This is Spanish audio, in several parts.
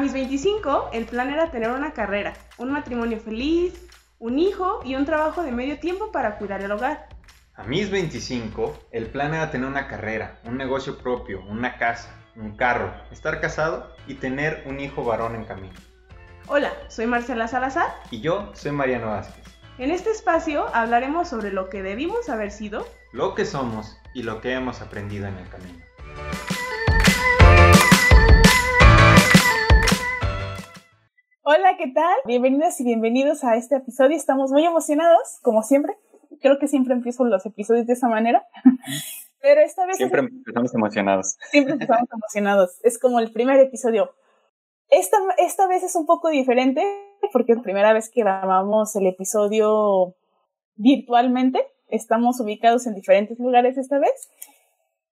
mis 25, el plan era tener una carrera, un matrimonio feliz, un hijo y un trabajo de medio tiempo para cuidar el hogar. A mis 25, el plan era tener una carrera, un negocio propio, una casa, un carro, estar casado y tener un hijo varón en camino. Hola, soy Marcela Salazar. Y yo soy Mariano Vázquez. En este espacio hablaremos sobre lo que debimos haber sido, lo que somos y lo que hemos aprendido en el camino. Hola, ¿qué tal? Bienvenidas y bienvenidos a este episodio. Estamos muy emocionados, como siempre. Creo que siempre empiezo los episodios de esa manera. Pero esta vez... Siempre empezamos emocionados. Siempre empezamos emocionados. Es como el primer episodio. Esta, esta vez es un poco diferente porque es la primera vez que grabamos el episodio virtualmente. Estamos ubicados en diferentes lugares esta vez.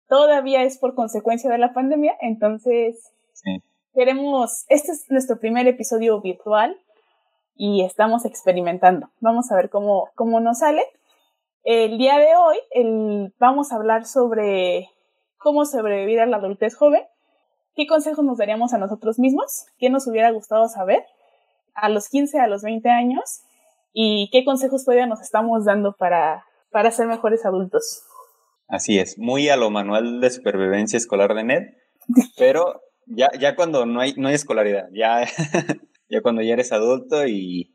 Todavía es por consecuencia de la pandemia, entonces sí. Queremos, este es nuestro primer episodio virtual y estamos experimentando. Vamos a ver cómo, cómo nos sale. El día de hoy el, vamos a hablar sobre cómo sobrevivir a la adultez joven, qué consejos nos daríamos a nosotros mismos, qué nos hubiera gustado saber a los 15, a los 20 años y qué consejos todavía nos estamos dando para, para ser mejores adultos. Así es, muy a lo manual de supervivencia escolar de NED, pero ya, ya cuando no hay, no hay escolaridad, ya, ya cuando ya eres adulto y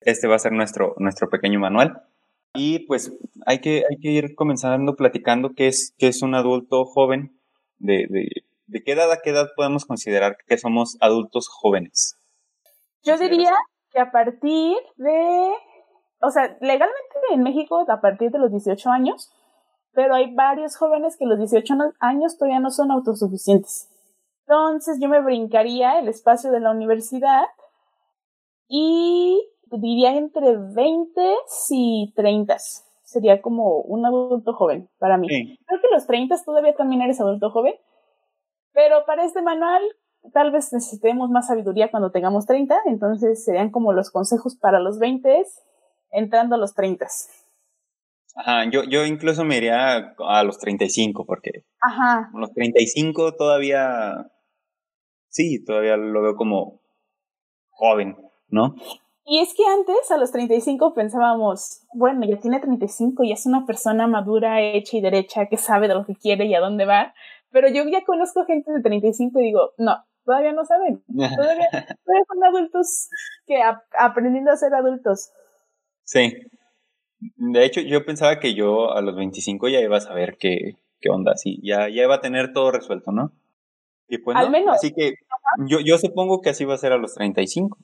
este va a ser nuestro, nuestro pequeño manual. Y pues hay que, hay que ir comenzando platicando qué es, qué es un adulto joven, de, de, de qué edad a qué edad podemos considerar que somos adultos jóvenes. Yo diría que a partir de, o sea, legalmente en México a partir de los 18 años, pero hay varios jóvenes que los 18 años todavía no son autosuficientes. Entonces yo me brincaría el espacio de la universidad y diría entre 20 y 30. Sería como un adulto joven para mí. Creo que los 30 todavía también eres adulto joven, pero para este manual tal vez necesitemos más sabiduría cuando tengamos 30, entonces serían como los consejos para los 20 entrando a los 30. Ajá, yo, yo incluso me iría a los 35 porque Ajá. los 35 todavía, sí, todavía lo veo como joven, ¿no? Y es que antes, a los 35, pensábamos, bueno, ya tiene 35, ya es una persona madura, hecha y derecha, que sabe de lo que quiere y a dónde va. Pero yo ya conozco gente de 35 y digo, no, todavía no saben. Todavía, todavía son adultos que aprendiendo a ser adultos. Sí. De hecho, yo pensaba que yo a los 25 ya iba a saber qué, qué onda, sí, ya, ya iba a tener todo resuelto, ¿no? Pues Al menos. Así que yo, yo supongo que así va a ser a los 35.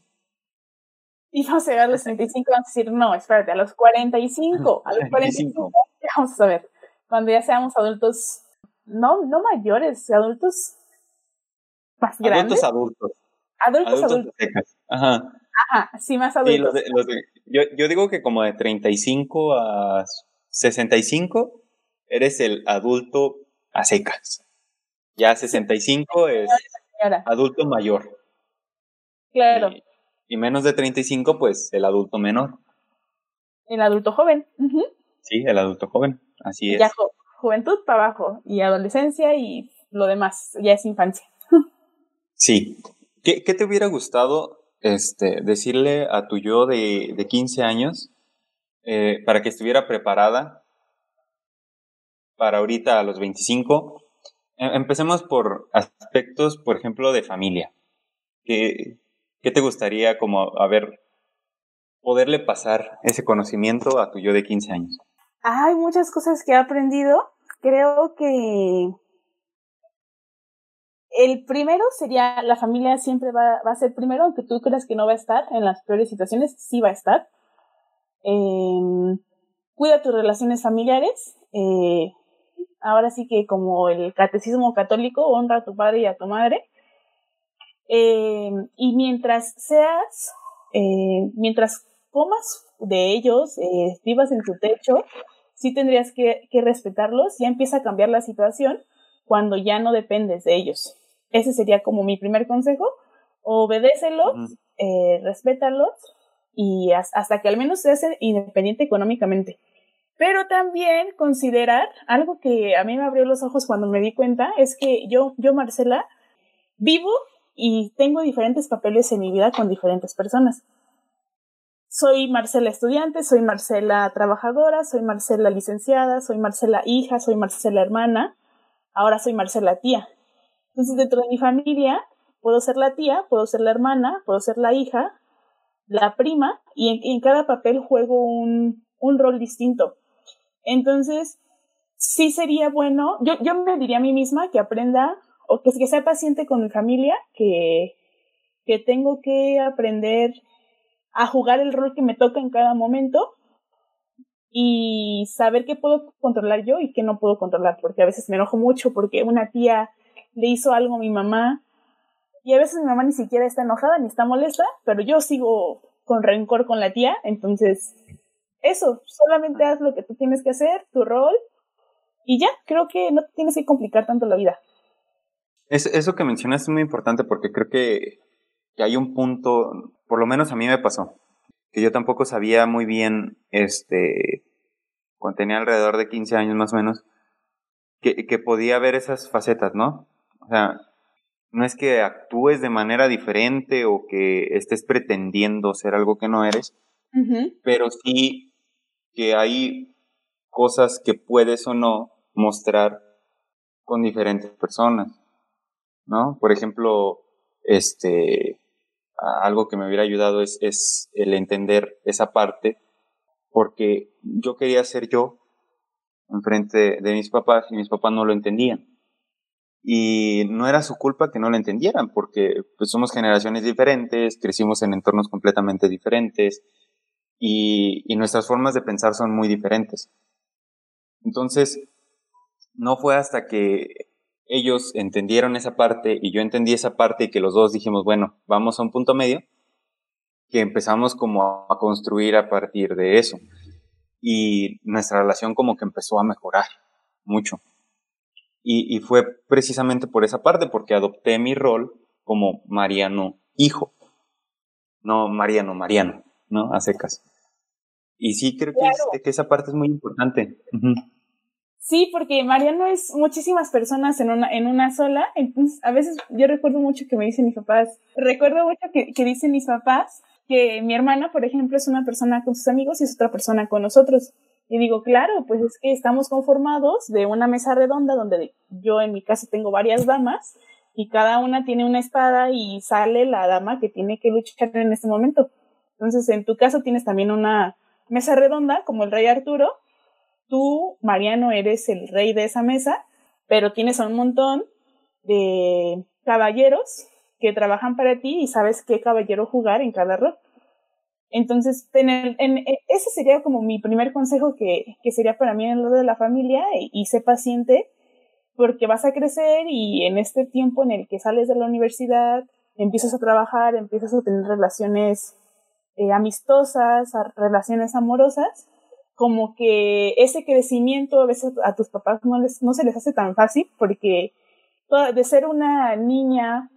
Y vamos a llegar a los 35 y vamos a decir, no, espérate, a los 45, a los 45, ya vamos a ver, cuando ya seamos adultos, no, no mayores, adultos más grandes. Adultos adultos. Adultos adultos. Ajá. Ajá, sí, más adultos. Sí, los de, los de, yo, yo digo que como de 35 a 65 eres el adulto a secas. Ya 65 es adulto mayor. Claro. Y, y menos de 35, pues el adulto menor. El adulto joven. Uh -huh. Sí, el adulto joven, así es. Ya jo juventud para abajo, y adolescencia y lo demás, ya es infancia. Sí. ¿Qué, qué te hubiera gustado este, decirle a tu yo de, de 15 años eh, para que estuviera preparada para ahorita a los 25? Empecemos por aspectos, por ejemplo, de familia. ¿Qué, ¿Qué te gustaría como, a ver, poderle pasar ese conocimiento a tu yo de 15 años? Hay muchas cosas que he aprendido. Creo que el primero sería la familia siempre va, a ser primero, aunque tú creas que no va a estar en las peores situaciones, sí va a estar. Eh, cuida tus relaciones familiares. Eh, ahora sí que como el catecismo católico, honra a tu padre y a tu madre. Eh, y mientras seas, eh, mientras comas de ellos, eh, vivas en tu techo, sí tendrías que, que, respetarlos, ya empieza a cambiar la situación cuando ya no dependes de ellos. Ese sería como mi primer consejo, obedécelos, respétalos y hasta que al menos seas independiente económicamente. Pero también considerar algo que a mí me abrió los ojos cuando me di cuenta es que yo, yo Marcela, vivo y tengo diferentes papeles en mi vida con diferentes personas. Soy Marcela estudiante, soy Marcela trabajadora, soy Marcela licenciada, soy Marcela hija, soy Marcela hermana, ahora soy Marcela tía. Entonces, dentro de mi familia, puedo ser la tía, puedo ser la hermana, puedo ser la hija, la prima, y en, cada papel juego un, un, rol distinto. Entonces, sí sería bueno, yo, yo me diría a mí misma que aprenda o que, sea paciente con mi familia, que, que tengo que aprender a jugar el rol que me toca en cada momento y saber qué puedo controlar yo y qué no puedo controlar, porque a veces me enojo mucho porque una tía le hizo algo a mi mamá y a veces mi mamá ni siquiera está enojada ni está molesta, pero yo sigo con rencor con la tía, entonces eso, solamente haz lo que tú tienes que hacer, tu rol y ya, creo que no tienes que complicar tanto la vida. Es, eso que mencionas es muy importante porque creo que, que, hay un punto, por lo menos a mí me pasó, que yo tampoco sabía muy bien, este, cuando tenía alrededor de 15 años más o menos, que, que podía ver esas facetas, ¿no? O sea, no es que actúes de manera diferente o que estés pretendiendo ser algo que no eres, pero sí que hay cosas que puedes o no mostrar con diferentes personas. ¿no? Por ejemplo, este, algo que me hubiera ayudado es, el entender esa parte, porque yo quería ser yo enfrente de mis papás y mis papás no lo entendían. Y no era su culpa que no lo entendieran, porque pues, somos generaciones diferentes, crecimos en entornos completamente diferentes y, nuestras formas de pensar son muy diferentes. Entonces, no fue hasta que ellos entendieron esa parte y yo entendí esa parte y que los dos dijimos, bueno, vamos a un punto medio, que empezamos como a construir a partir de eso. Y nuestra relación como que empezó a mejorar mucho. Y fue precisamente por esa parte, porque adopté mi rol como Mariano hijo, no Mariano Mariano, ¿no? A secas. Y sí creo que, que esa parte es muy importante. Sí, porque Mariano es muchísimas personas en una, en una sola. Entonces, a veces yo recuerdo mucho que me dicen mis papás, recuerdo mucho que, que dicen mis papás que mi hermana, por ejemplo, es una persona con sus amigos y es otra persona con nosotros. Y digo, claro, pues es que estamos conformados de una mesa redonda donde yo en mi casa tengo varias damas y cada una tiene una espada y sale la dama que tiene que luchar en este momento. Entonces, en tu caso tienes también una mesa redonda como el rey Arturo tú, Mariano, eres el rey de esa mesa, pero tienes un montón de caballeros que trabajan para ti y sabes qué caballero jugar en cada rol. Entonces, en, ese sería como mi primer consejo que, sería para mí en lo de la familia y, y, sé paciente porque vas a crecer y en este tiempo en el que sales de la universidad, empiezas a trabajar, empiezas a tener relaciones eh, amistosas, relaciones amorosas, como que ese crecimiento a veces a tus papás no, les, no se les hace tan fácil porque de ser una niña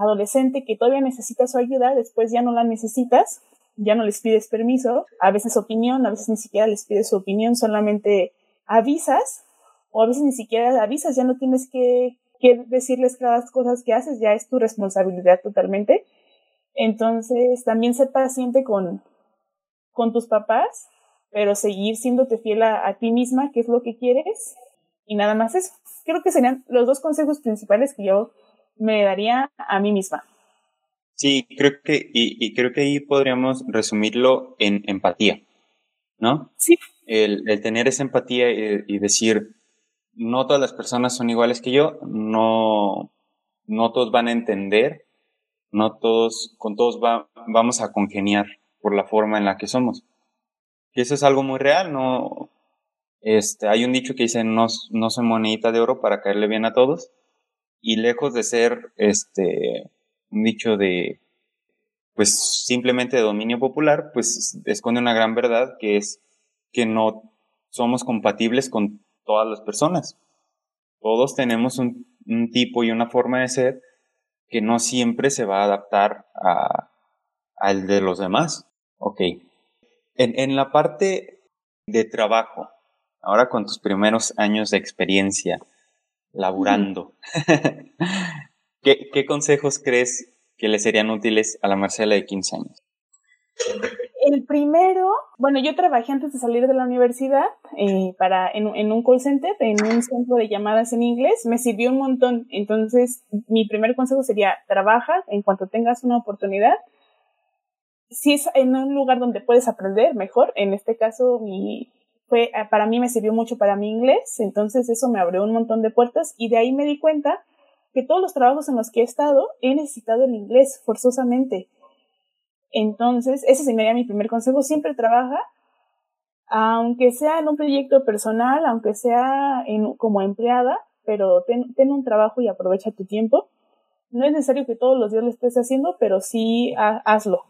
adolescente que todavía necesita su ayuda, después ya no la necesitas, ya no les pides permiso, a veces opinión, a veces ni siquiera les pides su opinión, solamente avisas o a veces ni siquiera avisas, ya no tienes que, que decirles cada cosas que haces, ya es tu responsabilidad totalmente. Entonces, también ser paciente con, con tus papás pero seguir siéndote fiel a, ti misma, qué es lo que quieres, y nada más eso. Creo que serían los dos consejos principales que yo me daría a mí misma. Sí, creo que, y, creo que ahí podríamos resumirlo en empatía, ¿no? Sí. El, tener esa empatía y, decir, no todas las personas son iguales que yo, no, no todos van a entender, no todos, con todos vamos a congeniar por la forma en la que somos. Que eso es algo muy real, no, este, hay un dicho que dice no, no soy monedita de oro para caerle bien a todos, y lejos de ser, este, un dicho de, pues simplemente de dominio popular, pues esconde una gran verdad que es que no somos compatibles con todas las personas. Todos tenemos un tipo y una forma de ser que no siempre se va a adaptar a, al de los demás. Ok, en, la parte de trabajo, ahora con tus primeros años de experiencia laburando, ¿Qué, ¿Qué consejos crees que le serían útiles a la Marcela de 15 años? El primero, bueno, yo trabajé antes de salir de la universidad eh, para en, un call center, en un centro de llamadas en inglés, me sirvió un montón. Entonces, mi primer consejo sería, trabaja en cuanto tengas una oportunidad. Si es en un lugar donde puedes aprender, mejor. En este caso, fue, para mí me sirvió mucho para mi inglés, entonces eso me abrió un montón de puertas y de ahí me di cuenta que todos los trabajos en los que he estado he necesitado el inglés forzosamente entonces, ese sería mi primer consejo. Siempre trabaja, aunque sea en un proyecto personal, aunque sea en, como empleada, pero ten, ten, un trabajo y aprovecha tu tiempo. No es necesario que todos los días lo estés haciendo, pero sí hazlo.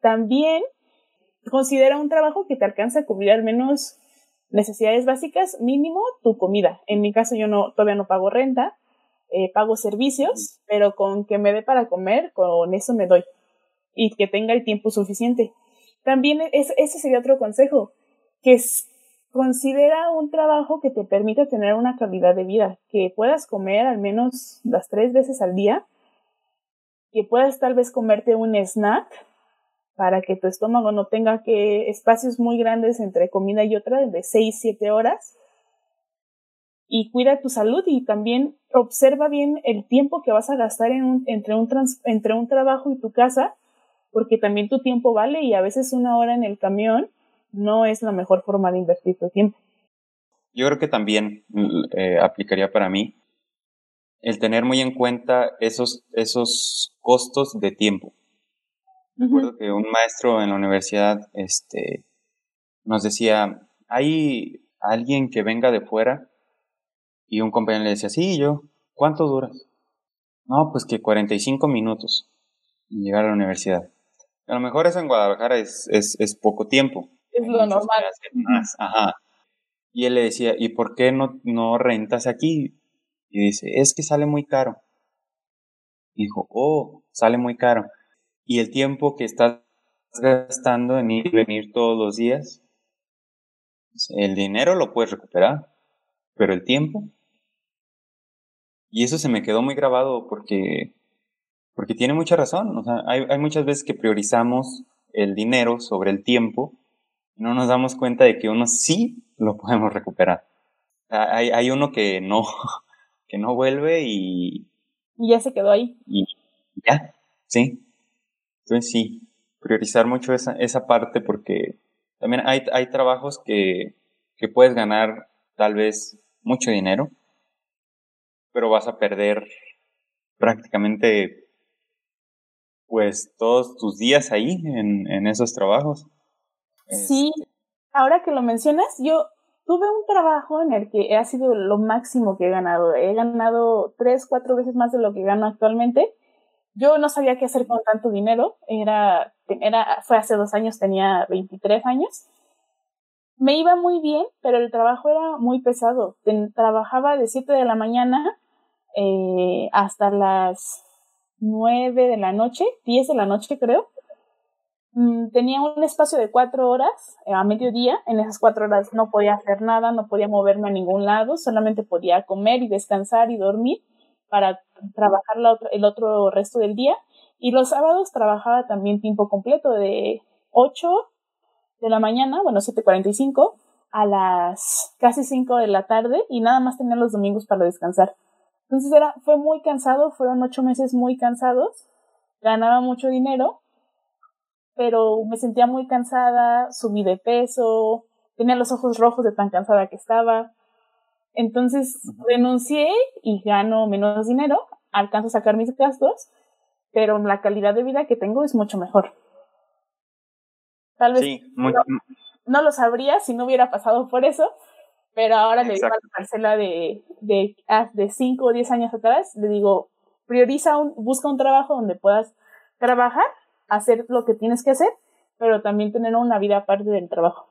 También considera un trabajo que te alcance a cubrir al menos necesidades básicas, mínimo tu comida. En mi caso yo no, todavía no pago renta, eh, pago servicios, pero con que me dé para comer, con eso me doy y que tenga el tiempo suficiente. También es, ese sería otro consejo, que es, considera un trabajo que te permita tener una calidad de vida, que puedas comer al menos las tres veces al día, que puedas tal vez comerte un snack para que tu estómago no tenga que espacios muy grandes entre comida y otra de seis, siete horas. Y cuida tu salud y también observa bien el tiempo que vas a gastar entre un trabajo y tu casa porque también tu tiempo vale y a veces una hora en el camión no es la mejor forma de invertir tu tiempo. Yo creo que también eh, aplicaría para mí el tener muy en cuenta esos, esos costos de tiempo. Recuerdo que un maestro en la universidad este, nos decía, hay alguien que venga de fuera y un compañero le decía, sí, yo, ¿cuánto duras? No, pues que 45 minutos en llegar a la universidad. A lo mejor eso en Guadalajara es, es, es poco tiempo. Es lo normal. Ajá. Y él le decía, ¿y por qué no, no rentas aquí? Y dice, es que sale muy caro. dijo, oh, sale muy caro. Y el tiempo que estás gastando en ir y venir todos los días, el dinero lo puedes recuperar, pero el tiempo. Y eso se me quedó muy grabado porque porque tiene mucha razón. O sea, hay, hay muchas veces que priorizamos el dinero sobre el tiempo y no nos damos cuenta de que uno sí lo podemos recuperar. Hay, hay uno que no, que no vuelve y... Y ya se quedó ahí. Y ya, sí. Entonces sí, priorizar mucho esa, esa parte porque también hay, hay trabajos que, que puedes ganar tal vez mucho dinero, pero vas a perder prácticamente pues todos tus días ahí en, esos trabajos. Sí, ahora que lo mencionas, yo tuve un trabajo en el que ha sido lo máximo que he ganado. He ganado tres, cuatro veces más de lo que gano actualmente. Yo no sabía qué hacer con tanto dinero. Era, era, fue hace dos años, tenía 23 años. Me iba muy bien, pero el trabajo era muy pesado. Trabajaba de 7 de la mañana eh, hasta las 9 de la noche, 10 de la noche creo. Mm, tenía un espacio de cuatro horas eh, a mediodía. En esas cuatro horas no podía hacer nada, no podía moverme a ningún lado, solamente podía comer y descansar y dormir para trabajar el otro resto del día. Y los sábados trabajaba también tiempo completo de 8 de la mañana, bueno, 7.45 a las casi 5 de la tarde y nada más tenía los domingos para descansar. Entonces era, fue muy cansado, fueron ocho meses muy cansados, ganaba mucho dinero, pero me sentía muy cansada, subí de peso, tenía los ojos rojos de tan cansada que estaba. Entonces renuncié y gano menos dinero, alcanzo a sacar mis gastos, pero la calidad de vida que tengo es mucho mejor. Tal vez no lo sabría si no hubiera pasado por eso, pero ahora le digo a la Marcela de, de, ah, de 5 o 10 años atrás, le digo, prioriza, un, busca un trabajo donde puedas trabajar, hacer lo que tienes que hacer, pero también tener una vida aparte del trabajo.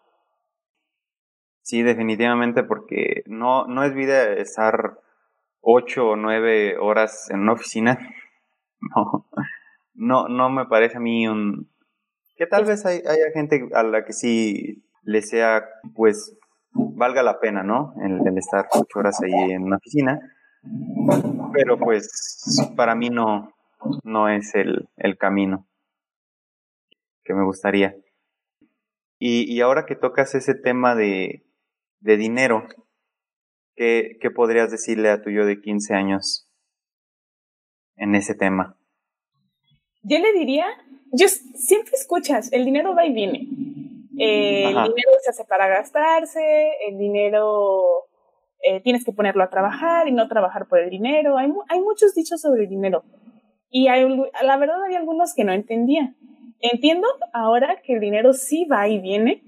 Sí, definitivamente, porque no, no es vida estar 8 o 9 horas en una oficina. No, no, no me parece a mí un... Que tal vez hay, haya gente a la que sí le sea, pues, valga la pena, ¿no? El, estar ocho horas ahí en una oficina. pero pues para mí no, no es el, el camino que me gustaría. Y, y ahora que tocas ese tema de, de dinero, ¿qué, ¿qué podrías decirle a tu yo de 15 años en ese tema? Yo le diría, yo siempre escuchas, el dinero va y viene. Eh, el dinero se hace para gastarse, el dinero eh, tienes que ponerlo a trabajar y no trabajar por el dinero. Hay, hay muchos dichos sobre el dinero. Y hay, la verdad hay algunos que no entendía. Entiendo ahora que el dinero sí va y viene,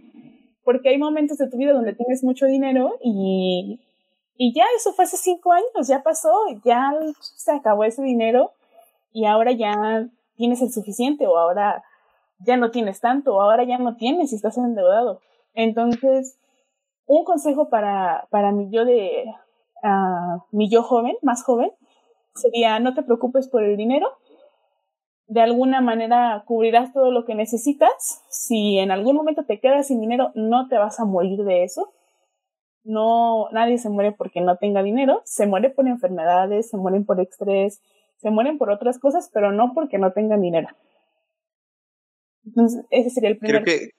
porque hay momentos de tu vida donde tienes mucho dinero y, y ya eso fue hace cinco años, ya pasó, ya se acabó ese dinero y ahora ya tienes el suficiente o ahora ya no tienes tanto ahora ya no tienes y estás endeudado. Entonces, un consejo para, para mi yo de, uh, mi yo joven, más joven, sería no te preocupes por el dinero. De alguna manera cubrirás todo lo que necesitas. Si en algún momento te quedas sin dinero, no te vas a morir de eso. No, nadie se muere porque no tenga dinero. Se muere por enfermedades, se mueren por estrés, se mueren por otras cosas, pero no porque no tengan dinero. Entonces, ese sería el primer. Creo que,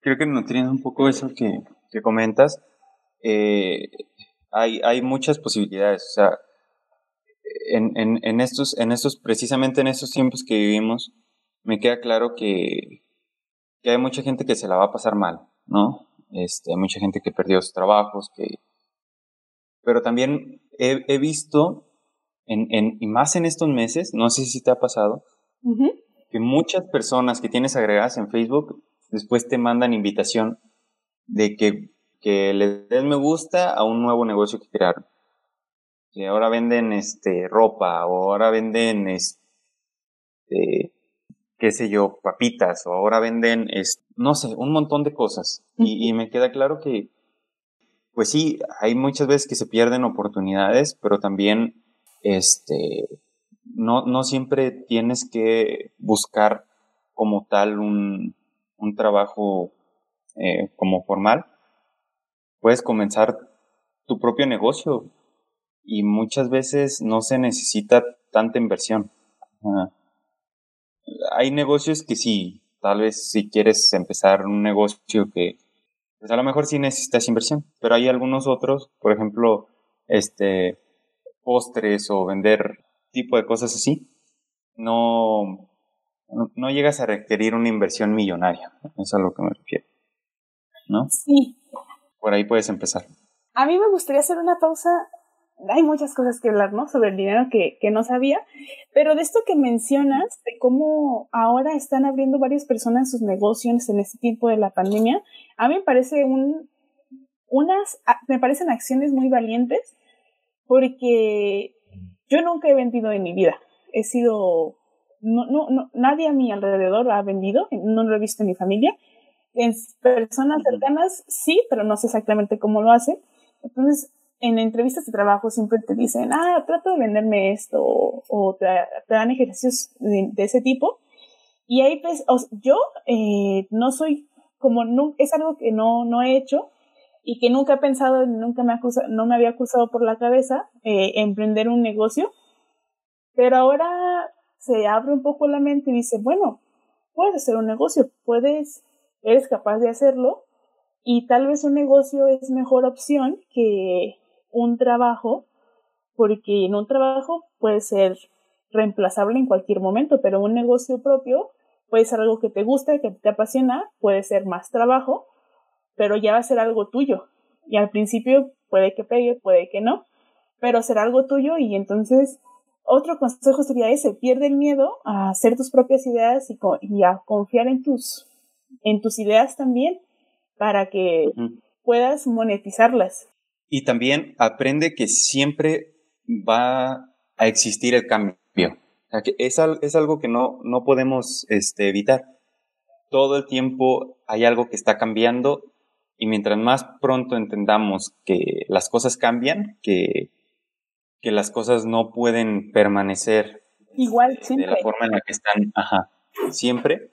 creo que nutriendo un poco eso que, que comentas, eh, hay, hay muchas posibilidades. O sea, en, en, en, estos, en estos, precisamente en estos tiempos que vivimos, me queda claro que, que hay mucha gente que se la va a pasar mal, ¿no? Este, hay mucha gente que perdió sus trabajos, que... Pero también he, he visto, en, en, y más en estos meses, no sé si te ha pasado, que muchas personas que tienes agregadas en Facebook después te mandan invitación de que, que le des me gusta a un nuevo negocio que crearon. Que ahora venden este ropa, o ahora venden este, qué sé yo, papitas, o ahora venden, no sé, un montón de cosas. Y, y me queda claro que, pues sí, hay muchas veces que se pierden oportunidades, pero también, este, no, no siempre tienes que buscar como tal un, un trabajo eh, como formal, puedes comenzar tu propio negocio y muchas veces no se necesita tanta inversión. hay negocios que sí, tal vez si quieres empezar un negocio que pues a lo mejor sí necesitas inversión, pero hay algunos otros, por ejemplo, este postres o vender tipo de cosas así, no, no llegas a requerir una inversión millonaria, eso es a lo que me refiero. ¿no? Sí. Por ahí puedes empezar. A mí me gustaría hacer una pausa. Hay muchas cosas que hablar, ¿no? Sobre el dinero que, que no sabía, pero de esto que mencionas, de cómo ahora están abriendo varias personas sus negocios en este tiempo de la pandemia, a mí me parece un, unas, me parecen acciones muy valientes, porque yo nunca he vendido en mi vida. He sido, no, no, no, nadie a mi alrededor ha vendido, no lo he visto en mi familia, en personas cercanas sí, pero no sé exactamente cómo lo hacen. Entonces, en entrevistas de trabajo siempre te dicen, ah, trato de venderme esto, o, te, dan ejercicios de, ese tipo. Y ahí, pues, yo eh, no soy, como, no, es algo que no, no he hecho y que nunca he pensado, nunca me no me había acusado por la cabeza eh, emprender un negocio. Pero ahora se abre un poco la mente y dice, bueno, puedes hacer un negocio, puedes eres capaz de hacerlo y tal vez un negocio es mejor opción que un trabajo, porque en un trabajo puede ser reemplazable en cualquier momento, pero un negocio propio puede ser algo que te gusta, que te apasiona, puede ser más trabajo, pero ya va a ser algo tuyo. Y al principio puede que pegue, puede que no, pero será algo tuyo y entonces otro consejo sería ese, pierde el miedo a hacer tus propias ideas y, y a confiar en tus en tus ideas también para que puedas monetizarlas. Y también aprende que siempre va a existir el cambio. Es, es algo que no, no podemos este, evitar. Todo el tiempo hay algo que está cambiando y mientras más pronto entendamos que las cosas cambian, que, que las cosas no pueden permanecer igual de la forma en la que están ajá, siempre,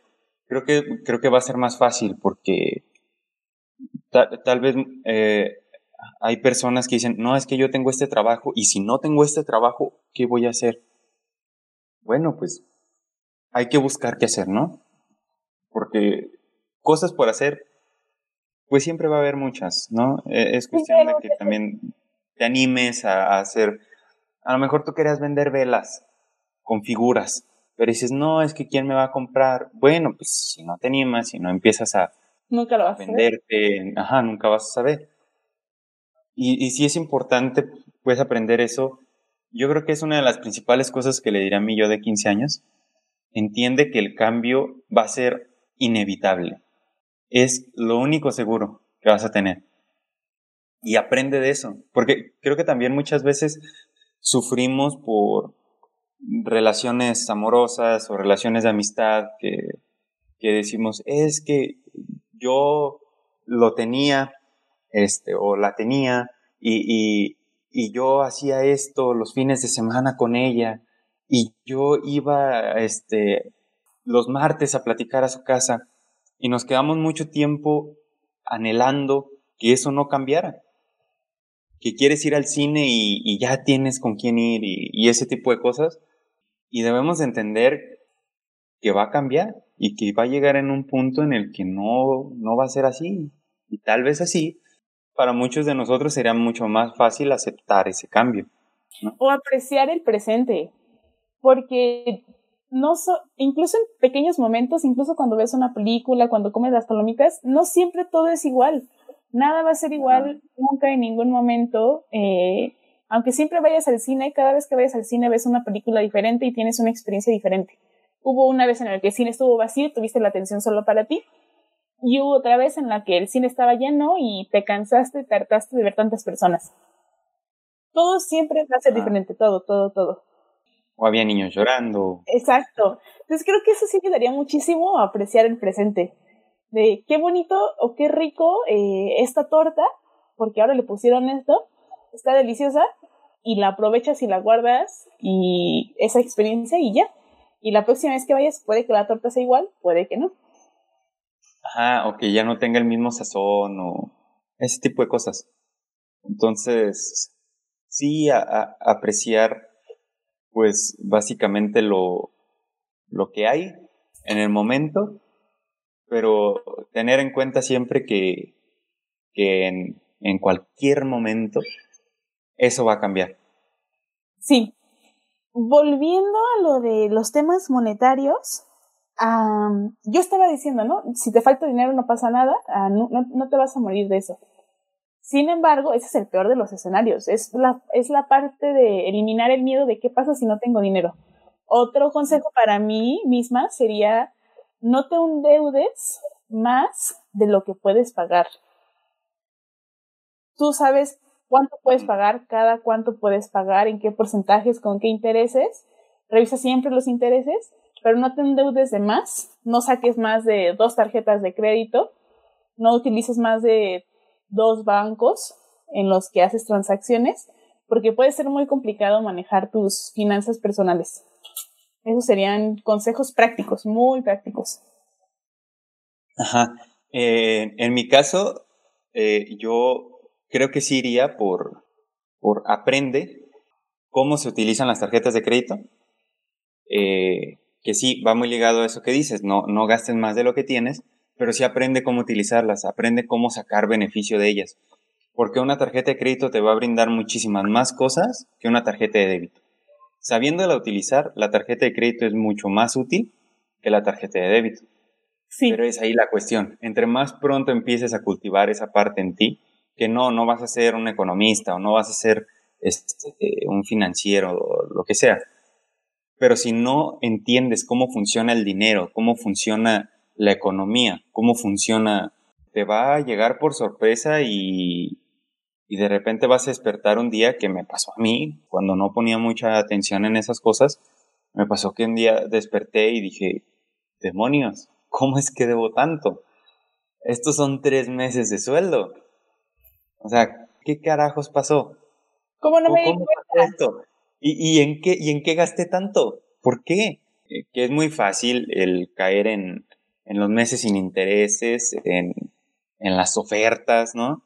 creo que, creo que va a ser más fácil porque tal vez eh, hay personas que dicen, no, es que yo tengo este trabajo y si no tengo este trabajo, ¿qué voy a hacer? Bueno, pues hay que buscar qué hacer, ¿no? Porque cosas por hacer, pues siempre va a haber muchas, ¿no? E, es cuestión de que también te animes a, hacer, a lo mejor tú querías vender velas con figuras, pero dices, no, es que ¿quién me va a comprar? Bueno, pues si no te animas, si no empiezas a, nunca lo vas venderte, ajá, nunca vas a saber. Y, y si es importante, puedes aprender eso. Yo creo que es una de las principales cosas que le diré a mí yo de 15 años. Entiende que el cambio va a ser inevitable. Es lo único seguro que vas a tener. Y aprende de eso. Porque creo que también muchas veces sufrimos por relaciones amorosas o relaciones de amistad que, que decimos, es que yo lo tenía, este, o la tenía, y, y, yo hacía esto los fines de semana con ella, y yo iba, este, los martes a platicar a su casa, y nos quedamos mucho tiempo anhelando que eso no cambiara. Que quieres ir al cine y, ya tienes con quién ir y, y ese tipo de cosas. Y debemos entender que va a cambiar y que va a llegar en un punto en el que no, no va a ser así. Y tal vez así, para muchos de nosotros sería mucho más fácil aceptar ese cambio. O apreciar el presente. Porque no incluso en pequeños momentos, incluso cuando ves una película, cuando comes las palomitas, no siempre todo es igual. Nada va a ser igual nunca en ningún momento. Eh, aunque siempre vayas al cine, cada vez que vayas al cine ves una película diferente y tienes una experiencia diferente. Hubo una vez en la que el cine estuvo vacío, tuviste la atención solo para ti, y hubo otra vez en la que el cine estaba lleno y te cansaste, te hartaste de ver tantas personas. Todo siempre va a ser diferente, todo, todo, todo. O había niños llorando. Exacto. Entonces creo que eso sí ayudaría muchísimo a apreciar el presente. De qué bonito o qué rico eh, esta torta, porque ahora le pusieron esto, está deliciosa, y la aprovechas y la guardas y esa experiencia y ya. Y la próxima vez que vayas puede que la torta sea igual, puede que no. Ajá, o que ya no tenga el mismo sazón o ese tipo de cosas. Entonces, sí, a, apreciar pues básicamente lo, lo que hay en el momento, pero tener en cuenta siempre que, que en, en cualquier momento eso va a cambiar. Sí. Volviendo a lo de los temas monetarios, yo estaba diciendo, ¿no? Si te falta dinero no pasa nada, ah, no, no, te vas a morir de eso. Sin embargo, ese es el peor de los escenarios. Es la, es la parte de eliminar el miedo de qué pasa si no tengo dinero. Otro consejo para mí misma sería no te endeudes más de lo que puedes pagar. Tú sabes cuánto puedes pagar, cada cuánto puedes pagar, en qué porcentajes, con qué intereses. Revisa siempre los intereses, pero no te endeudes de más, no saques más de dos tarjetas de crédito, no utilices más de dos bancos en los que haces transacciones, porque puede ser muy complicado manejar tus finanzas personales. Esos serían consejos prácticos, muy prácticos. Ajá. Eh, en mi caso, eh, yo creo que sí iría por, por aprende cómo se utilizan las tarjetas de crédito. Eh, que sí, va muy ligado a eso que dices, no, no gastes más de lo que tienes, pero sí aprende cómo utilizarlas, aprende cómo sacar beneficio de ellas. Porque una tarjeta de crédito te va a brindar muchísimas más cosas que una tarjeta de débito. Sabiéndola utilizar, la tarjeta de crédito es mucho más útil que la tarjeta de débito. Sí. Pero es ahí la cuestión. Entre más pronto empieces a cultivar esa parte en ti, que no, no vas a ser un economista o no vas a ser este, un financiero o lo que sea. Pero si no entiendes cómo funciona el dinero, cómo funciona la economía, cómo funciona, te va a llegar por sorpresa y, y de repente vas a despertar un día que me pasó a mí, cuando no ponía mucha atención en esas cosas, me pasó que un día desperté y dije, demonios, ¿cómo es que debo tanto? Estos son tres meses de sueldo. O sea, ¿qué carajos pasó? ¿Cómo no me di Esto? ¿Y, ¿Y, en qué, ¿Y en qué gasté tanto? ¿Por qué? Eh, que es muy fácil el caer en, en los meses sin intereses, en, en las ofertas, ¿no?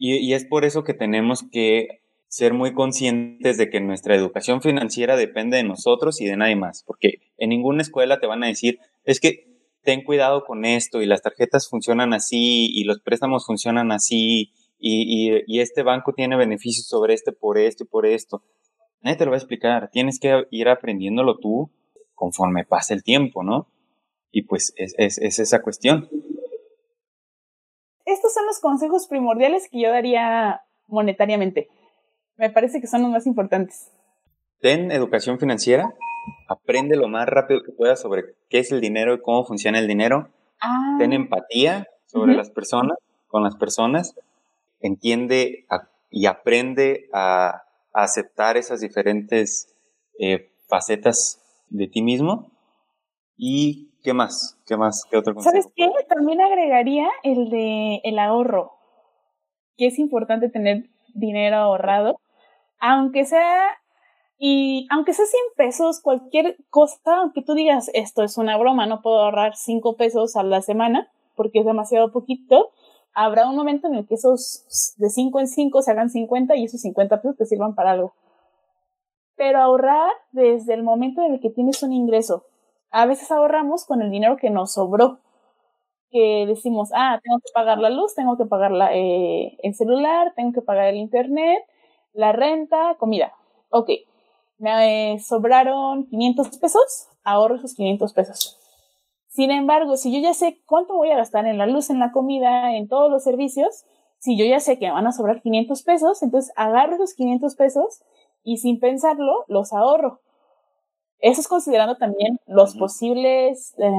y, es por eso que tenemos que ser muy conscientes de que nuestra educación financiera depende de nosotros y de nadie más, porque en ninguna escuela te van a decir, es que ten cuidado con esto y las tarjetas funcionan así y los préstamos funcionan así y, y, este banco tiene beneficios sobre este por esto y por esto. Nadie te lo va a explicar, tienes que ir aprendiéndolo tú conforme pase el tiempo, ¿no? Y pues es, es, es esa cuestión estos son los consejos primordiales que yo daría monetariamente. Me parece que son los más importantes. Ten educación financiera, aprende lo más rápido que puedas sobre qué es el dinero y cómo funciona el dinero. Ah. Ten empatía sobre las personas, con las personas. Entiende y aprende a, aceptar esas diferentes eh, facetas de ti mismo. Y ¿Qué más? ¿Qué más? ¿Qué otro consejo? ¿Sabes qué? También agregaría el de el ahorro, que es importante tener dinero ahorrado, aunque sea y aunque sea 100 pesos, cualquier cosa, aunque tú digas esto es una broma, no puedo ahorrar 5 pesos a la semana porque es demasiado poquito, habrá un momento en el que esos de 5 en 5 se hagan 50 y esos 50 pesos te sirvan para algo. Pero ahorrar desde el momento en el que tienes un ingreso, a veces ahorramos con el dinero que nos sobró, que decimos, ah, tengo que pagar la luz, tengo que pagar eh, el celular, tengo que pagar el internet, la renta, comida. Ok, me sobraron 500 pesos, ahorro esos 500 pesos. Sin embargo, si yo ya sé cuánto voy a gastar en la luz, en la comida, en todos los servicios, si yo ya sé que me van a sobrar 500 pesos, entonces agarro esos 500 pesos y sin pensarlo los ahorro. Eso es considerando también los posibles eh,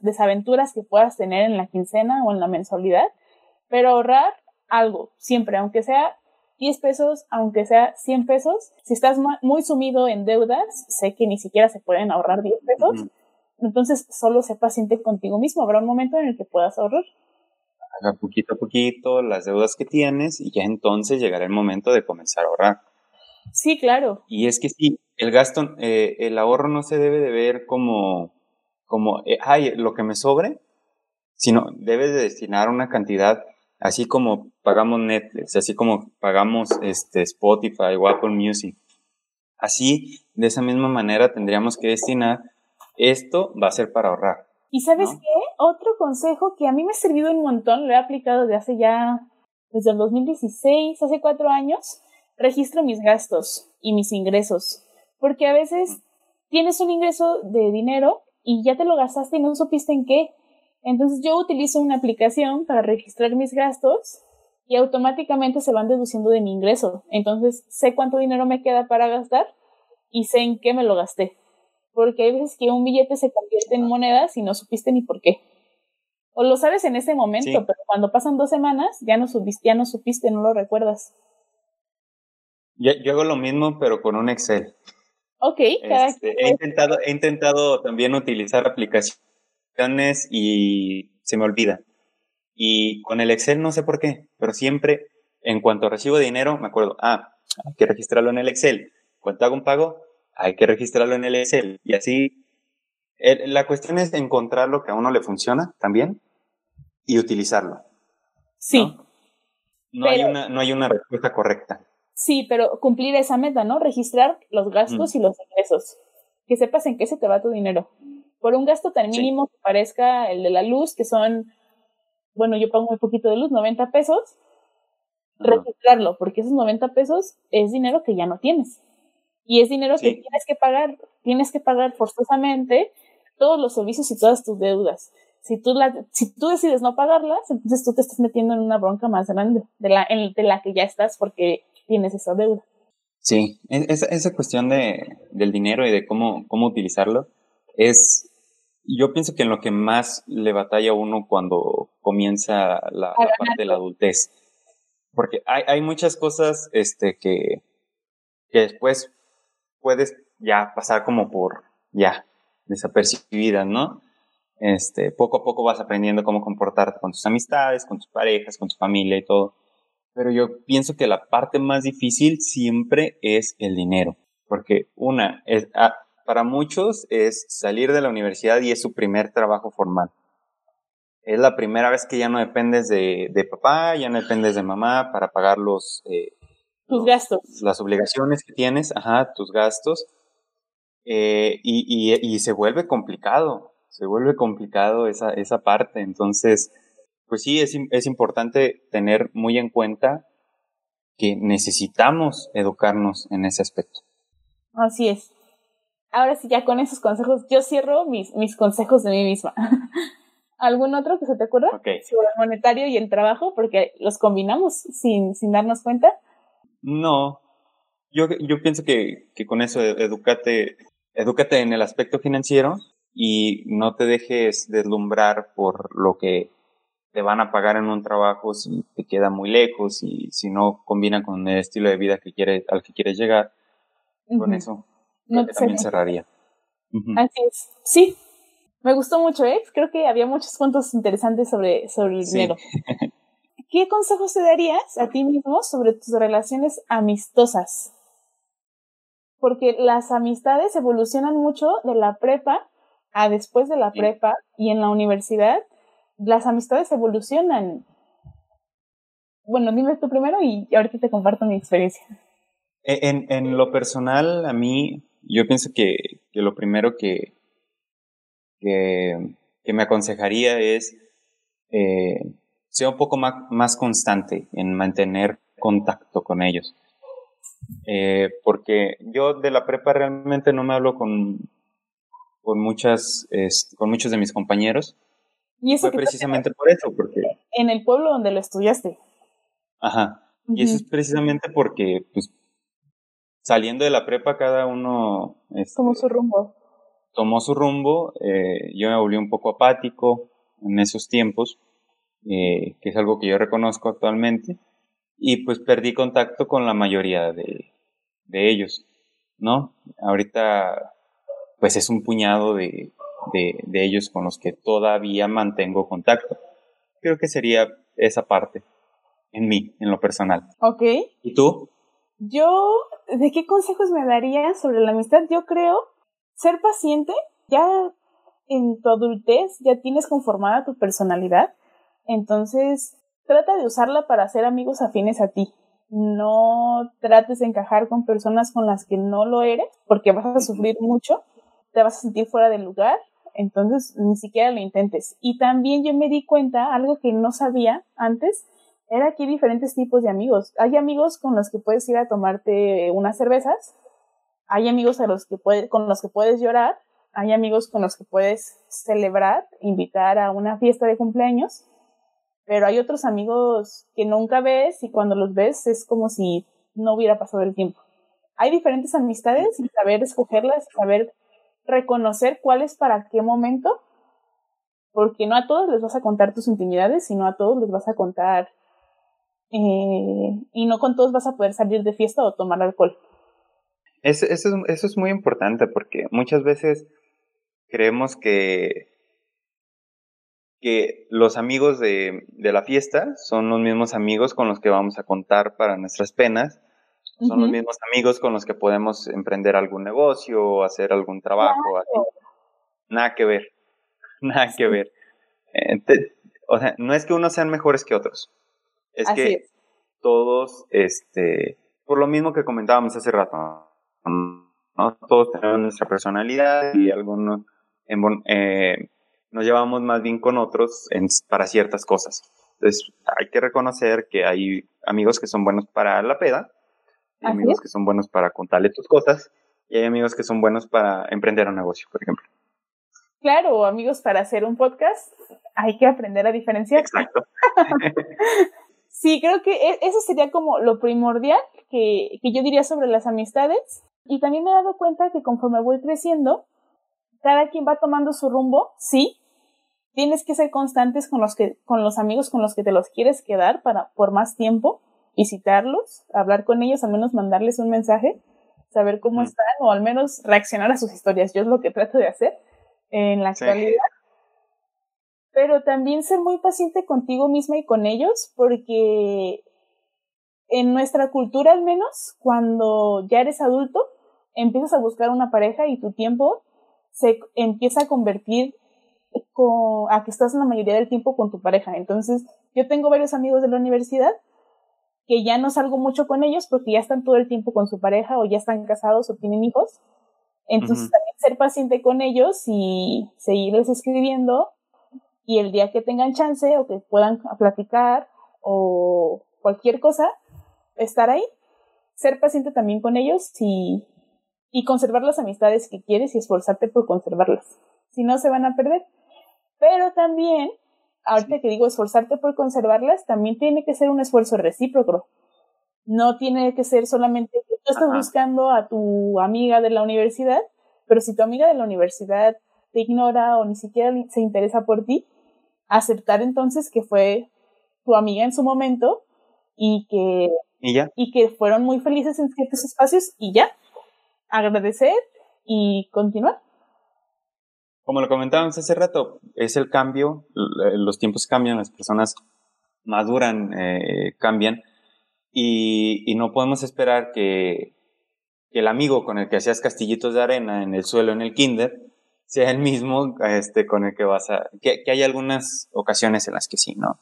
desaventuras que puedas tener en la quincena o en la mensualidad, pero ahorrar algo, siempre, aunque sea 10 pesos, aunque sea 100 pesos. Si estás muy sumido en deudas, sé que ni siquiera se pueden ahorrar 10 pesos. Entonces, solo sé paciente contigo mismo. Habrá un momento en el que puedas ahorrar. Haga poquito a poquito las deudas que tienes y ya entonces llegará el momento de comenzar a ahorrar. Sí, claro. Y es que sí, el gasto, eh, el ahorro no se debe de ver como, como, eh, ay, lo que me sobre, sino debe de destinar una cantidad, así como pagamos Netflix, así como pagamos este, Spotify o Apple Music. Así, de esa misma manera, tendríamos que destinar esto va a ser para ahorrar. ¿Y sabes qué? Otro consejo que a mí me ha servido un montón, lo he aplicado desde hace ya, desde el 2016, hace cuatro años, registro mis gastos y mis ingresos, porque a veces tienes un ingreso de dinero y ya te lo gastaste y no supiste en qué. Entonces yo utilizo una aplicación para registrar mis gastos y automáticamente se van deduciendo de mi ingreso. Entonces sé cuánto dinero me queda para gastar y sé en qué me lo gasté. Porque hay veces que un billete se convierte en monedas y no supiste ni por qué. O lo sabes en ese momento, pero cuando pasan dos semanas ya no, supiste, ya no supiste, no lo recuerdas. Yo, hago lo mismo, pero con un Excel. Ok. Este, he, intentado, he intentado también utilizar aplicaciones y se me olvida. Y con el Excel no sé por qué, pero siempre en cuanto recibo dinero me acuerdo, ah, hay que registrarlo en el Excel. Cuando hago un pago, hay que registrarlo en el Excel. Y así, la cuestión es encontrar lo que a uno le funciona también y utilizarlo. Sí. No, hay, una, no hay una respuesta correcta. Sí, pero cumplir esa meta, ¿no? Registrar los gastos y los ingresos. Que sepas en qué se te va tu dinero. Por un gasto tan mínimo que parezca el de la luz, que son, bueno, yo pago muy poquito de luz, 90 pesos, registrarlo, porque esos 90 pesos es dinero que ya no tienes. Y es dinero que tienes que pagar, tienes que pagar forzosamente todos los servicios y todas tus deudas. Si tú, la, si tú decides no pagarlas, entonces tú te estás metiendo en una bronca más grande de la, de la que ya estás porque tienes esa deuda. Sí, e-, esa, esa cuestión de, del dinero y de cómo, cómo utilizarlo es, yo pienso que en lo que más le batalla a uno cuando comienza la, parte de la adultez. Porque hay, hay muchas cosas este, que, que después puedes ya pasar como por, ya, desapercibidas, ¿no? Este, poco a poco vas aprendiendo cómo comportarte con tus amistades, con tus parejas, con tu familia y todo pero yo pienso que la parte más difícil siempre es el dinero, porque una, es, para muchos es salir de la universidad y es su primer trabajo formal. es la primera vez que ya no dependes de, de papá, ya no dependes de mamá para pagar los... Eh, tus gastos. Las obligaciones que tienes, ajá, tus gastos. Eh, y, y, y, se vuelve complicado, se vuelve complicado esa, esa parte. Entonces, pues sí, es, es importante tener muy en cuenta que necesitamos educarnos en ese aspecto. Así es. Ahora sí, ya con esos consejos, yo cierro mis, mis consejos de mí misma. ¿Algún otro que se te ocurra? Okay. Sobre el monetario y el trabajo, porque los combinamos sin, sin darnos cuenta. No, yo, yo pienso que, que con eso edúcate, edúcate en el aspecto financiero y no te dejes deslumbrar por lo que te van a pagar en un trabajo si te queda muy lejos y si no combina con el estilo de vida que quiere, al que quieres llegar. Con eso no también cerraría. Así es. Sí. Me gustó mucho, ¿eh? Creo que había muchos puntos interesantes sobre, sobre el dinero. ¿Qué consejos te darías a ti mismo sobre tus relaciones amistosas? Porque las amistades evolucionan mucho de la prepa a después de la prepa y en la universidad las amistades evolucionan. Bueno, dime tú primero y ahorita te comparto mi experiencia. E, en, en lo personal, a mí, yo pienso que, que lo primero que, que, me aconsejaría es eh, ser un poco más, más, constante en mantener contacto con ellos. Eh, porque yo de la prepa realmente no me hablo con, con, muchas, con muchos de mis compañeros y eso Fue precisamente por eso, porque... En el pueblo donde lo estudiaste. Ajá. Y eso es precisamente porque, pues, saliendo de la prepa, cada uno... Este, tomó su rumbo. Tomó su rumbo. Eh, yo me volví un poco apático en esos tiempos, eh, que es algo que yo reconozco actualmente. Y pues perdí contacto con la mayoría de, de ellos, ¿no? Ahorita, pues es un puñado de, de, de ellos con los que todavía mantengo contacto. Creo que sería esa parte en mí, en lo personal. Ok. ¿Y tú? Yo, ¿de qué consejos me darías sobre la amistad? Yo creo ser paciente. Ya en tu adultez ya tienes conformada tu personalidad. Entonces, trata de usarla para hacer amigos afines a ti. No trates de encajar con personas con las que no lo eres, porque vas a sufrir mucho, te vas a sentir fuera del lugar entonces ni siquiera lo intentes. Y también yo me di cuenta, algo que no sabía antes, era que hay diferentes tipos de amigos. Hay amigos con los que puedes ir a tomarte unas cervezas, hay amigos a los que con los que puedes llorar, hay amigos con los que puedes celebrar, invitar a una fiesta de cumpleaños, pero hay otros amigos que nunca ves y cuando los ves es como si no hubiera pasado el tiempo. Hay diferentes amistades y saber escogerlas, saber reconocer cuál es para qué momento, porque no a todos les vas a contar tus intimidades, sino a todos les vas a contar eh, y no con todos vas a poder salir de fiesta o tomar alcohol. Eso, eso, eso es muy importante porque muchas veces creemos que, que los amigos de, de la fiesta son los mismos amigos con los que vamos a contar para nuestras penas son los mismos amigos con los que podemos emprender algún negocio o hacer algún trabajo. Así. Nada que ver, nada que ver. o sea, no es que unos sean mejores que otros, es que todos, este, por lo mismo que comentábamos hace rato, ¿no? todos tenemos nuestra personalidad y algunos eh, nos llevamos más bien con otros en, para ciertas cosas. Entonces, hay que reconocer que hay amigos que son buenos para la peda hay amigos que son buenos para contarle tus cosas y hay amigos que son buenos para emprender un negocio, por ejemplo. Claro, amigos para hacer un podcast hay que aprender a diferenciar. Exacto. sí, creo que e, eso sería como lo primordial que, que yo diría sobre las amistades. Y también me he dado cuenta que conforme voy creciendo, cada quien va tomando su rumbo, sí. Tienes que ser constantes con los que, con los amigos con los que te los quieres quedar para, por más tiempo visitarlos, hablar con ellos, al menos mandarles un mensaje, saber cómo están o al menos reaccionar a sus historias. Yo es lo que trato de hacer en la actualidad. Pero también ser muy paciente contigo misma y con ellos, porque en nuestra cultura al menos, cuando ya eres adulto, empiezas a buscar una pareja y tu tiempo se empieza a convertir con, a que estás la mayoría del tiempo con tu pareja. Entonces, yo tengo varios amigos de la universidad que ya no salgo mucho con ellos porque ya están todo el tiempo con su pareja o ya están casados o tienen hijos. Entonces, también ser paciente con ellos y seguirles escribiendo y el día que tengan chance o que puedan platicar o cualquier cosa, estar ahí, ser paciente también con ellos y, y conservar las amistades que quieres y esforzarte por conservarlas. Si no, se van a perder. Pero también, ahorita que digo esforzarte por conservarlas, también tiene que ser un esfuerzo recíproco. No tiene que ser solamente que tú estás buscando a tu amiga de la universidad, pero si tu amiga de la universidad te ignora o ni siquiera se interesa por ti, aceptar entonces que fue tu amiga en su momento y que, ¿Y, que fueron muy felices en ciertos espacios y ya, agradecer y continuar. Como lo comentábamos hace rato, es el cambio, los tiempos cambian, las personas maduran, eh, cambian, y, no podemos esperar que, el amigo con el que hacías castillitos de arena en el suelo en el kinder sea el mismo este, con el que vas a... Que, hay algunas ocasiones en las que sí, ¿no?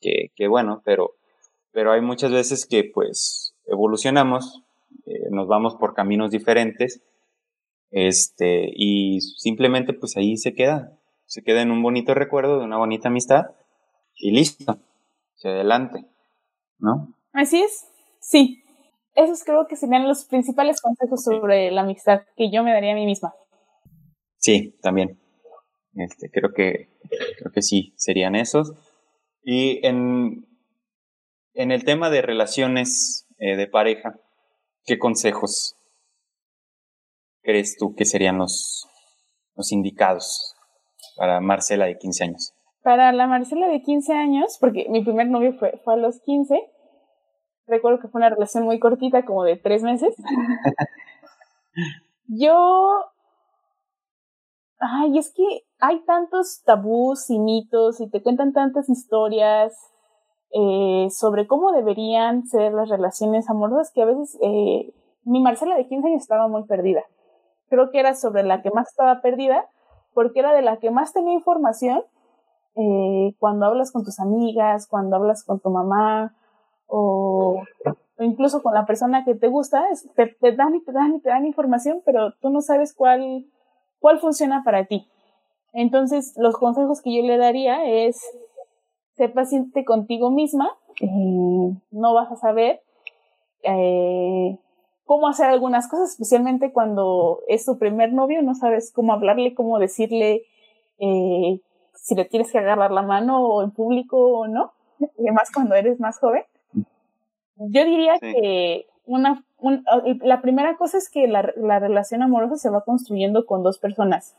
Que, bueno, pero, pero hay muchas veces que pues evolucionamos, eh, nos vamos por caminos diferentes este, y simplemente pues ahí se queda, se queda en un bonito recuerdo de una bonita amistad y listo, hacia adelante, ¿no? Así es, sí. Esos creo que serían los principales consejos sobre la amistad que yo me daría a mí misma. Sí, también. Este, creo que creo que sí, serían esos. Y en, en el tema de relaciones eh, de pareja, ¿qué consejos crees tú que serían los, los indicados para Marcela de 15 años? Para la Marcela de 15 años, porque mi primer novio fue, fue a los 15, recuerdo que fue una relación muy cortita, como de tres meses. Yo... Ay, es que hay tantos tabús y mitos y te cuentan tantas historias eh, sobre cómo deberían ser las relaciones amorosas que a veces eh, mi Marcela de 15 años estaba muy perdida creo que era sobre la que más estaba perdida, porque era de la que más tenía información eh, cuando hablas con tus amigas, cuando hablas con tu mamá, o, incluso con la persona que te gusta, te, dan y te dan y te dan información, pero tú no sabes cuál, cuál funciona para ti. Entonces, los consejos que yo le daría es, sé paciente contigo misma, eh, no vas a saber eh, cómo hacer algunas cosas, especialmente cuando es tu primer novio, no sabes cómo hablarle, cómo decirle eh, si le tienes que agarrar la mano o en público o no, y además cuando eres más joven. Yo diría que una, la primera cosa es que la, la relación amorosa se va construyendo con dos personas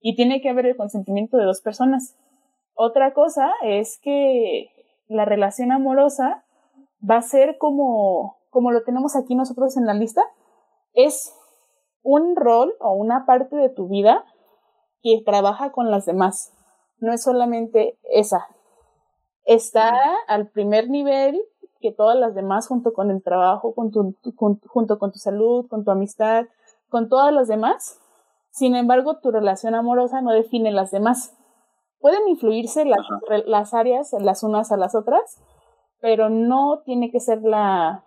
y tiene que haber el consentimiento de dos personas. Otra cosa es que la relación amorosa va a ser como como lo tenemos aquí nosotros en la lista, es un rol o una parte de tu vida que trabaja con las demás. No es solamente esa. Está al primer nivel que todas las demás junto con el trabajo, con tu, junto con tu salud, con tu amistad, con todas las demás. Sin embargo, tu relación amorosa no define las demás. Pueden influirse las, las áreas las unas a las otras, pero no tiene que ser la,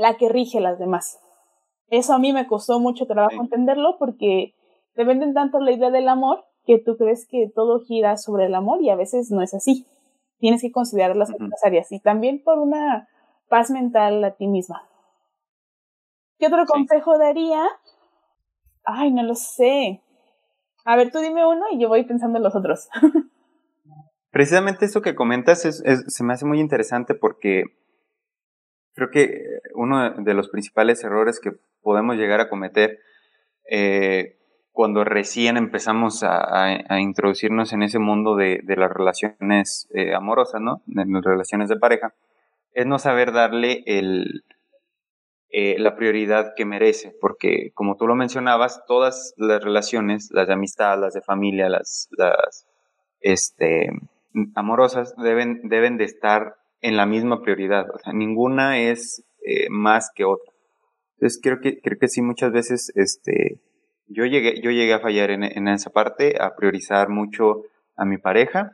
la que rige las demás. Eso a mí me costó mucho trabajo entenderlo porque te venden tanto la idea del amor que tú crees que todo gira sobre el amor y a veces no es así. Tienes que considerar las otras áreas y también por una paz mental a ti misma. ¿Qué otro consejo daría? Ay, no lo sé. A ver, tú dime uno y yo voy pensando en los otros. Precisamente esto que comentas se me hace muy interesante porque creo que uno de los principales errores que podemos llegar a cometer eh, cuando recién empezamos a, introducirnos en ese mundo de, las relaciones eh, amorosas, ¿no? De las relaciones de pareja, es no saber darle eh, la prioridad que merece, porque como tú lo mencionabas, todas las relaciones, las de amistad, las de familia, las, las este, amorosas, deben, deben de estar en la misma prioridad. O sea, ninguna es eh, más que otra. Entonces creo que, creo que sí muchas veces este, yo, llegué, yo llegué a fallar en, esa parte, a priorizar mucho a mi pareja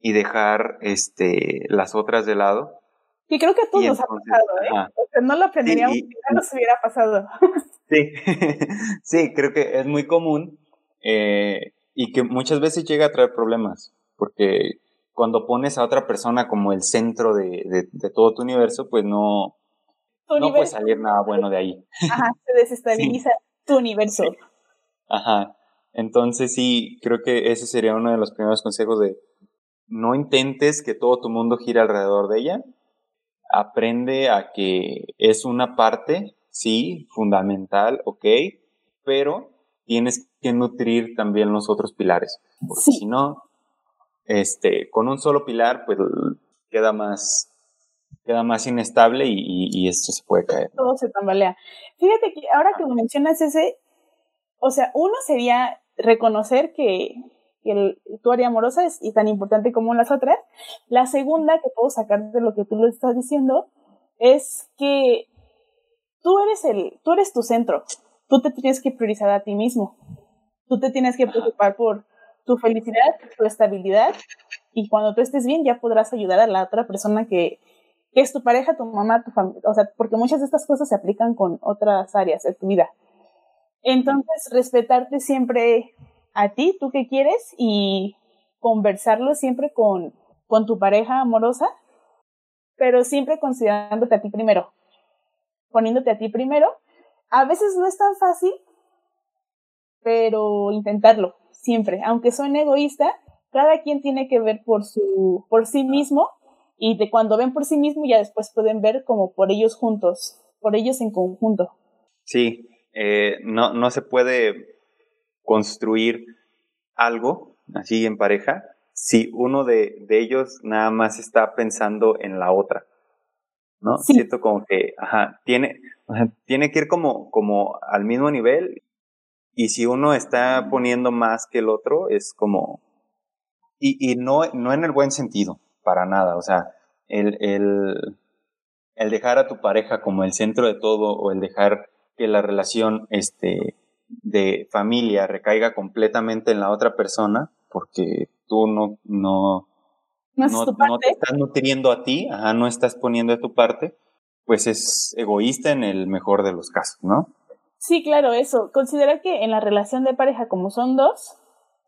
y dejar este, las otras de lado. Y creo que a todos nos ha pasado, ¿eh? O sea, no lo aprenderíamos si no nos hubiera pasado. Sí, sí, creo que es muy común eh, y que muchas veces llega a traer problemas, porque cuando pones a otra persona como el centro de, de, todo tu universo, pues no, no puede salir nada bueno de ahí. Ajá, se desestabiliza tu universo. Ajá. Entonces sí, creo que ese sería uno de los primeros consejos de no intentes que todo tu mundo gire alrededor de ella. Aprende a que es una parte, sí, fundamental, ok, pero tienes que nutrir también los otros pilares. Porque si no, este, con un solo pilar, pues queda más, queda más inestable y, esto se puede caer. Todo se tambalea. Fíjate que ahora que mencionas ese, o sea, uno sería reconocer que, el, tu área amorosa es y tan importante como las otras. La segunda que puedo sacar de lo que tú lo estás diciendo es que tú eres el, tú eres tu centro. Tú te tienes que priorizar a ti mismo. Tú te tienes que preocupar por tu felicidad, tu estabilidad y cuando tú estés bien ya podrás ayudar a la otra persona que, es tu pareja, tu mamá, tu familia, o sea, porque muchas de estas cosas se aplican con otras áreas de tu vida. Entonces, respetarte siempre a ti, tú que quieres, y conversarlo siempre con, con tu pareja amorosa, pero siempre considerándote a ti primero, poniéndote a ti primero. A veces no es tan fácil, pero intentarlo, siempre. Aunque suene egoísta, cada quien tiene que ver por su, por sí mismo y de cuando ven por sí mismo ya después pueden ver como por ellos juntos, por ellos en conjunto. Sí, eh, no, no se puede construir algo así en pareja si uno de, de ellos nada más está pensando en la otra. ¿No? Siento como que, ajá, tiene, tiene que ir como, como al mismo nivel y si uno está poniendo más que el otro, es como, y, y no, no en el buen sentido, para nada, o sea, el, el, el dejar a tu pareja como el centro de todo o el dejar que la relación este, de familia recaiga completamente en la otra persona, porque tú no, no, no, te estás nutriendo a ti, ajá, no estás poniendo de tu parte, pues es egoísta en el mejor de los casos, ¿no? Sí, claro, eso. Considera que en la relación de pareja, como son dos,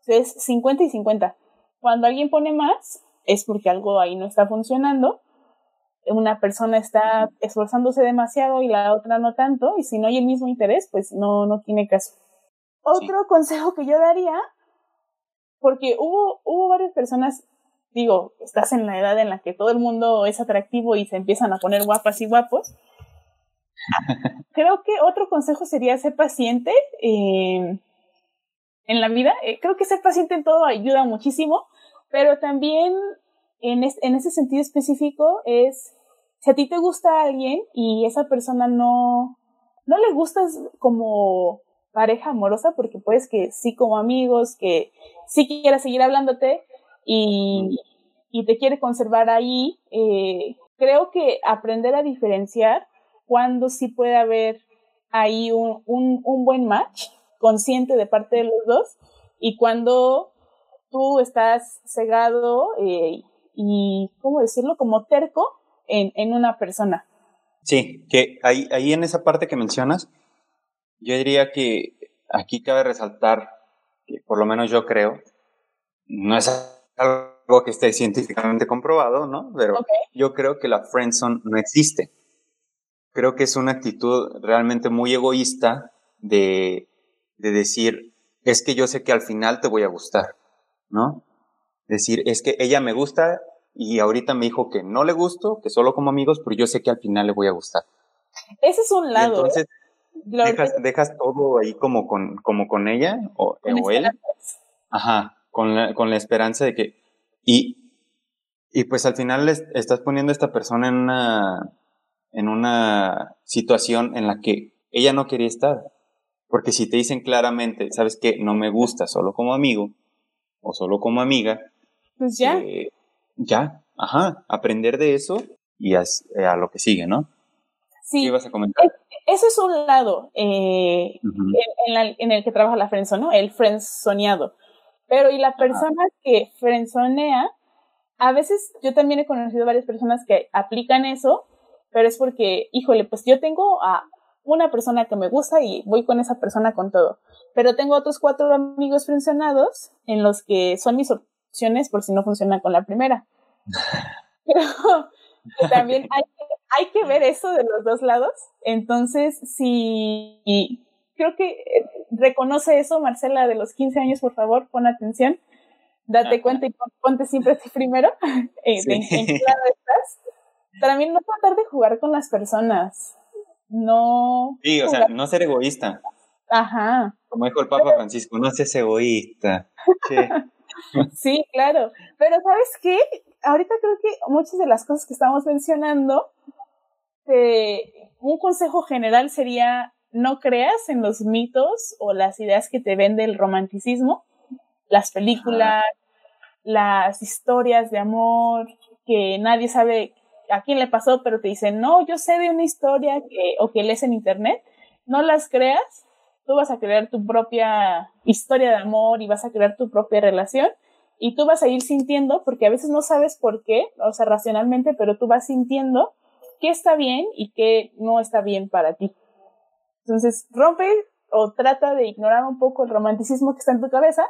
es 50 y 50. Cuando alguien pone más, es porque algo ahí no está funcionando una persona está esforzándose demasiado y la otra no tanto, y si no hay el mismo interés, pues no, no tiene caso. Otro consejo que yo daría, porque hubo, hubo varias personas, digo, estás en la edad en la que todo el mundo es atractivo y se empiezan a poner guapas y guapos. Creo que otro consejo sería ser paciente eh, en la vida. Eh, creo que ser paciente en todo ayuda muchísimo, pero también en, ese sentido específico es, si a ti te gusta alguien y esa persona no, no le gustas como pareja amorosa, porque puedes que sí como amigos, que sí quiera seguir hablándote y, y te quiere conservar ahí, eh, creo que aprender a diferenciar cuando sí puede haber ahí un, un, un buen match consciente de parte de los dos y cuando tú estás cegado eh, y, ¿cómo decirlo?, como terco en, en una persona. Sí, que ahí, ahí en esa parte que mencionas, yo diría que aquí cabe resaltar, que por lo menos yo creo, no es algo que esté científicamente comprobado, ¿no? Pero yo creo que la friendzone no existe. Creo que es una actitud realmente muy egoísta de, de decir, es que yo sé que al final te voy a gustar, ¿no? Decir, es que ella me gusta y ahorita me dijo que no le gusto, que solo como amigos, pero yo sé que al final le voy a gustar. Ese es un lado. entonces, dejas, dejas, todo ahí como con, como con ella o, o él. Ajá, con la, con la esperanza de que. Y, y pues al final estás poniendo a esta persona en una, en una situación en la que ella no quería estar. Porque si te dicen claramente, sabes que no me gusta solo como amigo o solo como amiga, pues ya. Eh, ya, ajá, aprender de eso y a, eh, a lo que sigue, ¿no? Sí. ¿Qué ibas a comentar? Eso es un lado eh, en, en, el que trabaja la Friendzone, ¿no? El soñado Pero y la persona que frenzonea, a veces yo también he conocido varias personas que aplican eso, pero es porque, híjole, pues yo tengo a una persona que me gusta y voy con esa persona con todo. Pero tengo otros cuatro amigos frenzonados en los que son mis opciones por si no funciona con la primera. Pero también hay, hay que ver eso de los dos lados. Entonces, si creo que eh, reconoce eso, Marcela, de los 15 años, por favor, pon atención, date cuenta y ponte siempre primero en, qué lado estás. También no tratar de jugar con las personas, no... Sí, o sea, no ser egoísta. Ajá. Como dijo el Papa Francisco, no seas egoísta. sí, claro. Pero ¿sabes qué? Ahorita creo que muchas de las cosas que estamos mencionando, eh, un consejo general sería no creas en los mitos o las ideas que te vende el romanticismo, las películas, las historias de amor, que nadie sabe a quién le pasó, pero te dicen, no, yo sé de una historia que, o que lees en internet, no las creas, tú vas a crear tu propia historia de amor y vas a crear tu propia relación y tú vas a ir sintiendo, porque a veces no sabes por qué, o sea, racionalmente, pero tú vas sintiendo qué está bien y qué no está bien para ti. Entonces, rompe o trata de ignorar un poco el romanticismo que está en tu cabeza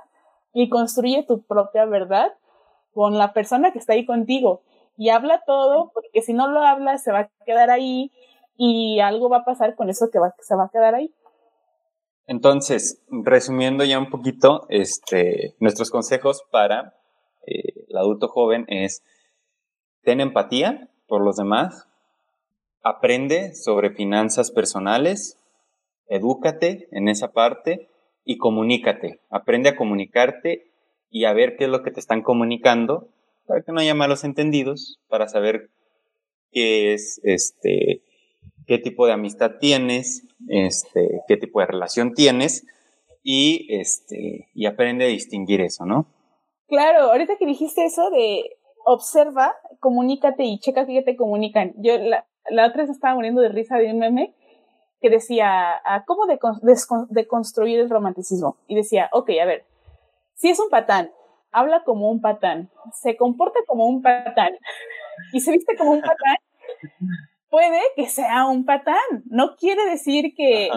y construye tu propia verdad con la persona que está ahí contigo. Y habla todo, porque si no lo hablas, se va a quedar ahí y algo va a pasar con eso que se va a quedar ahí. Entonces, resumiendo ya un poquito, este, nuestros consejos para eh, el adulto joven es, ten empatía por los demás, aprende sobre finanzas personales, edúcate en esa parte y comunícate. Aprende a comunicarte y a ver qué es lo que te están comunicando para que no haya malos entendidos, para saber qué es este tipo de amistad tienes, este, qué tipo de relación tienes y este y aprende a distinguir eso, ¿no? Claro, ahorita que dijiste eso de observa, comunícate y checa qué te comunican. Yo la, otra vez estaba muriendo de risa de un meme que decía, ah, ¿cómo de, construir el romanticismo? Y decía, ok, a ver, si es un patán, habla como un patán, se comporta como un patán y se viste como un patán, puede que sea un patán. No quiere decir que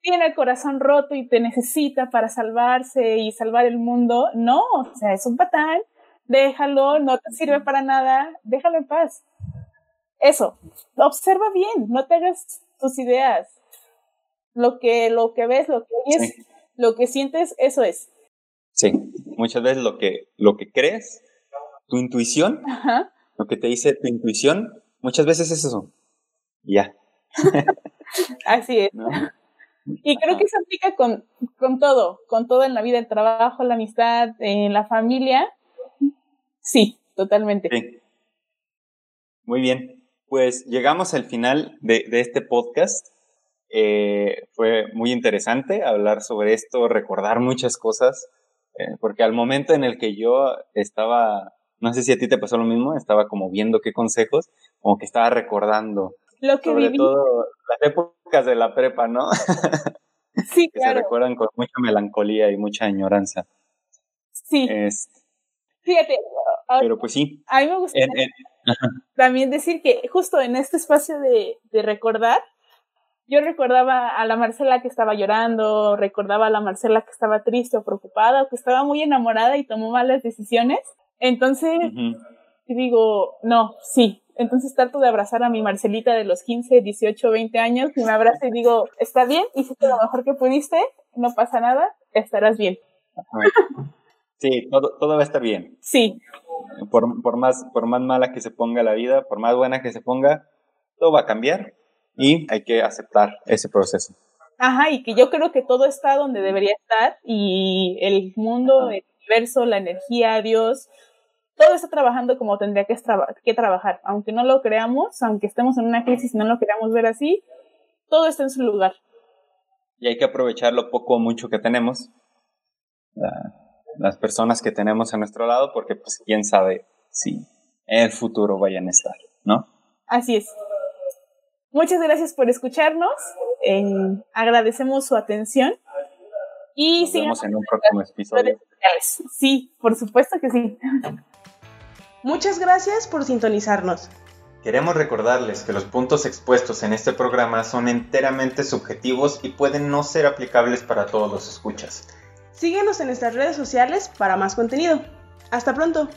tiene el corazón roto y te necesita para salvarse y salvar el mundo. No, o sea, es un patán, déjalo, no te sirve para nada, déjalo en paz. Eso, observa bien, no te hagas tus ideas, lo que, lo que ves, lo que oyes, lo que sientes, eso es. Sí, muchas veces lo que, lo que crees, tu intuición, lo que te dice tu intuición, muchas veces es eso. Ya. Así es. Y creo que se aplica con, con todo, con todo en la vida, el trabajo, la amistad, en la familia. Sí, totalmente. Sí. Muy bien. Pues llegamos al final de, de este podcast. Eh, fue muy interesante hablar sobre esto, recordar muchas cosas, eh, porque al momento en el que yo estaba, no sé si a ti te pasó lo mismo, estaba como viendo qué consejos, como que estaba recordando. Lo que sobre todo las épocas de la prepa, ¿no? Sí, que se recuerdan con mucha melancolía y mucha añoranza. Sí. Fíjate. Pero pues sí. A mí me gusta también decir que justo en este espacio de, de recordar, yo recordaba a la Marcela que estaba llorando, recordaba a la Marcela que estaba triste o preocupada o que estaba muy enamorada y tomó malas decisiones. Entonces, digo, no, sí. Entonces trato de abrazar a mi Marcelita de los 15, 18, 20 años y me abrazo y digo, está bien, hiciste lo mejor que pudiste, no pasa nada, estarás bien. Sí, todo, todo va a estar bien. Sí. Por, por, más, por más mala que se ponga la vida, por más buena que se ponga, todo va a cambiar y hay que aceptar ese proceso. Ajá, y que yo creo que todo está donde debería estar y el mundo, el universo, la energía, Dios, todo está trabajando como tendría que, que trabajar. Aunque no lo creamos, aunque estemos en una crisis y no lo queramos ver así, todo está en su lugar. Y hay que aprovechar lo poco o mucho que tenemos, las personas que tenemos a nuestro lado, porque pues quién sabe si en el futuro vayan a estar, ¿no? Así es. Muchas gracias por escucharnos. Eh, agradecemos su atención. Y Nos vemos en un próximo episodio. Sí, por supuesto que sí. Muchas gracias por sintonizarnos. Queremos recordarles que los puntos expuestos en este programa son enteramente subjetivos y pueden no ser aplicables para todos los escuchas. Síguenos en nuestras redes sociales para más contenido. Hasta pronto.